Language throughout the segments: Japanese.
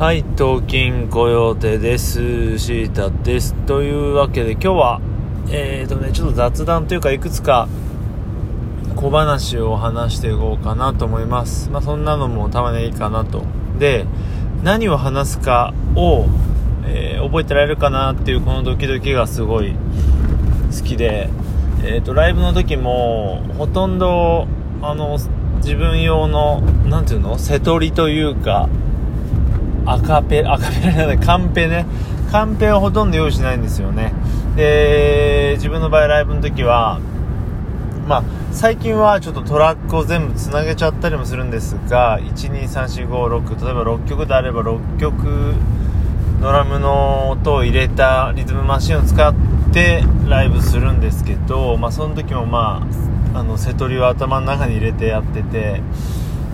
はい、東金コヨーテです。シータです。というわけで今日は、えーとね、ちょっと雑談というかいくつか小話を話していこうかなと思います。まあそんなのもたまにいいかなと。で、何を話すかを、えー覚えてられるかなっていうこのドキドキがすごい好きで、えーと、ライブの時もほとんど、あの、自分用の、なんていうの？瀬取りというか、アカペ、アカペラじゃない、カンペね。カンペはほとんど用意しないんですよね。で、自分の場合ライブの時は、まあ、最近はちょっとトラックを全部つなげちゃったりもするんですが、123456例えば6曲であれば6曲ドラムの音を入れたリズムマシンを使ってライブするんですけど、まあ、その時もまあ、あの、瀬取りを頭の中に入れてやってて、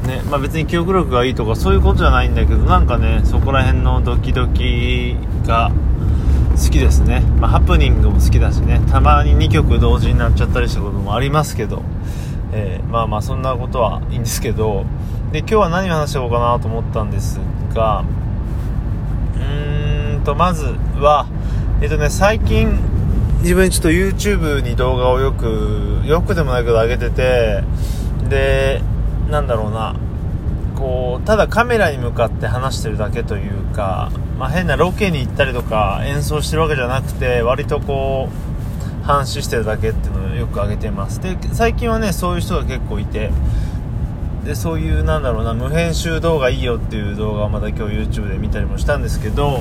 ねまあ、別に記憶力がいいとかそういうことじゃないんだけどなんかねそこら辺のドキドキが好きですね、まあ、ハプニングも好きだしね。たまに2曲同時になっちゃったりしたこともありますけど、えーまあまあそんなことはいいんですけど。で今日は何を話していこうかなと思ったんですがうーんとまずはえっ、とね最近自分ちょっと YouTube に動画をよくよくでもないけど上げててでなんだろうな。こうただカメラに向かって話してるだけというか、まあ、変なロケに行ったりとか演奏してるわけじゃなくて割とこう話してるだけっていうのをよく上げてます。で最近はねそういう人が結構いてでそういうなんだろうな無編集動画いいよっていう動画をまた今日 YouTube で見たりもしたんですけど、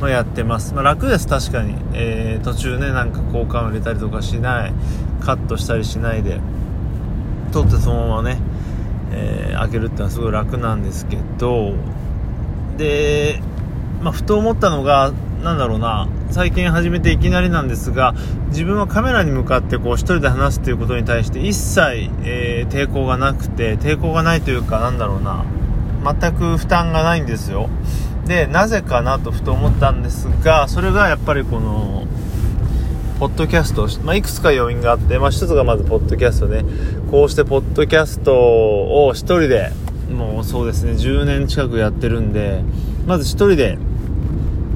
ま、やってます、まあ、楽です確かに、えー途中ねなんか交換を入れたりとかしない。カットしたりしないで。撮ってそのままねえー開けるってのはすごい楽なんですけどで、まあ、ふと思ったのがなんだろうな最近始めていきなりなんですが自分はカメラに向かってこう一人で話すということに対して一切、えー抵抗がなくて抵抗がないというかなんだろうな全く負担がないんですよ。でなぜかなとふと思ったんですがそれがやっぱりこのポッドキャスト、まあ、いくつか要因があって、まあ、一つがまずポッドキャストね。こうしてポッドキャストを一人でもうそうですね10年近くやってるんでまず一人で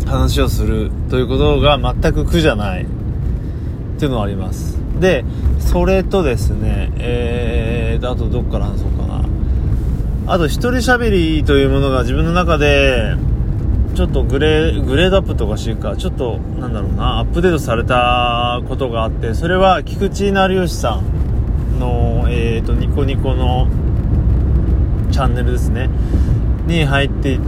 話をするということが全く苦じゃない。っていうのはあります。でそれとですねえーあとどっから話そうかな。あと一人喋りというものが自分の中でちょっとグレーグレードアップとかしていうかちょっとなんだろうなアップデートされたことがあってそれは菊池成吉さんの、えー、とニコニコのチャンネルですね。に入ってい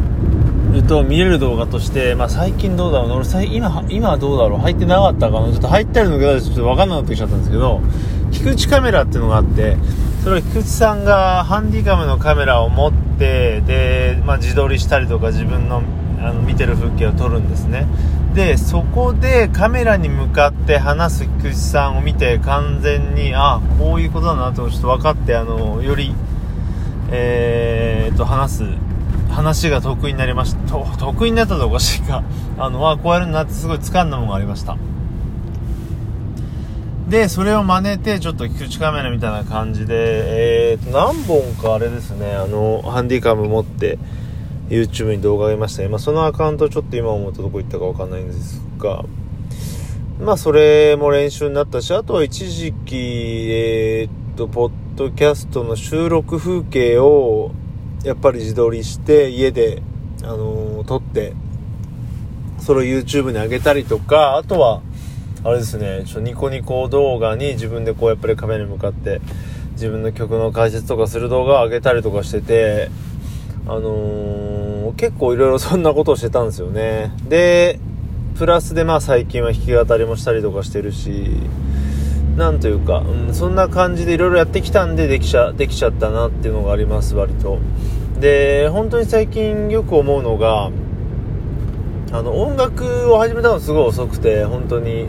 ると見れる動画として、まあ、最近どうだろうな俺最今今はどうだろう。入ってなかったかな。ちょっと入ったりのがちょっと分かんなくなってきちゃったんですけど菊池カメラっていうのがあってそれは菊池さんがハンディカムのカメラを持ってで、まあ、自撮りしたりとか自分のあの見てる風景を撮るんですね。でそこでカメラに向かって話す菊池さんを見て完全にあこういうことだなとちょっと分かってあのよりえー、と話す話が得意になりました。と得意になったとおかしいか。あのあこうやるんだなってすごい掴んだものがありました。でそれを真似てちょっと菊池カメラみたいな感じで、えー、と何本かあれですね。あのハンディカム持って YouTube に動画上げましたね、まあ、そのアカウントちょっと今思うとどこ行ったかわかんないんですがまあそれも練習になったしあとは一時期えー、っとポッドキャストの収録風景をやっぱり自撮りして家であのー撮ってそれを YouTube に上げたりとかあとはあれですねちょニコニコ動画に自分でこうやっぱりカメラに向かって自分の曲の解説とかする動画を上げたりとかしててあのー結構いろいろそんなことをしてたんですよね。でプラスでまあ最近は弾き語りもしたりとかしてるしなんというか、うん、そんな感じでいろいろやってきたんでできちゃできちゃったなっていうのがあります割と。で本当に最近よく思うのがあの音楽を始めたのすごい遅くて本当に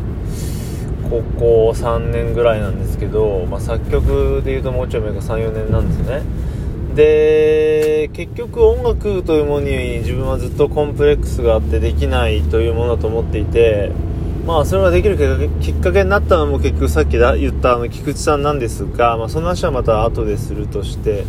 高校3年ぐらいなんですけど、まあ、作曲でいうともうちょい前か34年なんですね。で結局音楽というものに自分はずっとコンプレックスがあってできないというものだと思っていてまあそれができるきっかけになったのも結局さっき言ったあの菊池さんなんですが、まあ、その話はまた後でするとして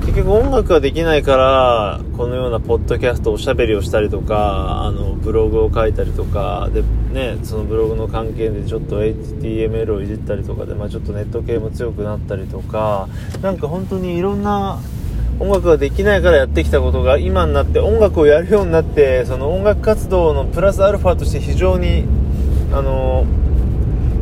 結局音楽ができないからこのようなポッドキャストおしゃべりをしたりとかあのブログを書いたりとかで、ね、そのブログの関係でちょっと HTML をいじったりとかで、まあ、ちょっとネット系も強くなったりとかなんか本当にいろんな音楽ができないからやってきたことが今になって音楽をやるようになってその音楽活動のプラスアルファとして非常にあの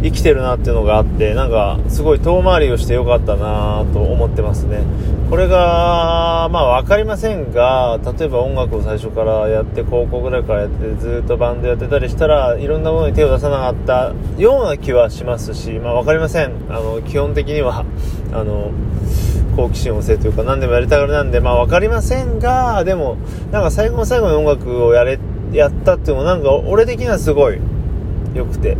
生きてるなっていうのがあってなんかすごい遠回りをしてよかったなと思ってますね。これがまあ分かりませんが例えば音楽を最初からやって高校ぐらいからやってずっとバンドやってたりしたらいろんなものに手を出さなかったような気はしますしまあ分かりません。あの基本的にはあの好奇心旺盛というか何でもやりたがりなんでまあ分かりませんがでもなんか最後の最後に音楽をやれやったっていうのもなんか俺的にはすごい良くて。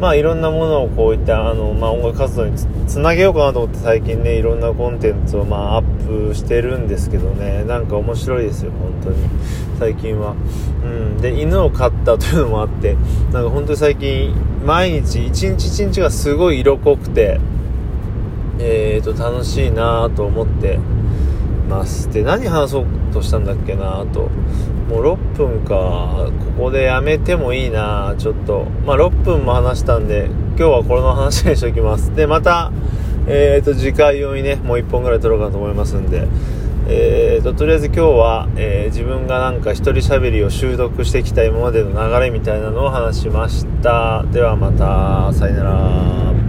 まあいろんなものをこういったあの、まあ、音楽活動につなげようかなと思って最近ねいろんなコンテンツをまあアップしてるんですけどね。なんか面白いですよ本当に。最近は。うん。で犬を飼ったというのもあってなんか本当に最近毎日一日一日がすごい色濃くてえーと楽しいなと思ってます。で何話そうとしたんだっけなと。もう6分か。ここでやめてもいいなちょっと。まあ6分も話したんで今日はこれの話にしておきます。でまたえーと次回用にねもう1本ぐらい撮ろうかなと思いますんで。えーととりあえず今日は、えー、自分がなんか一人喋りを習得してきた今までの流れみたいなのを話しました。ではまた。さよなら。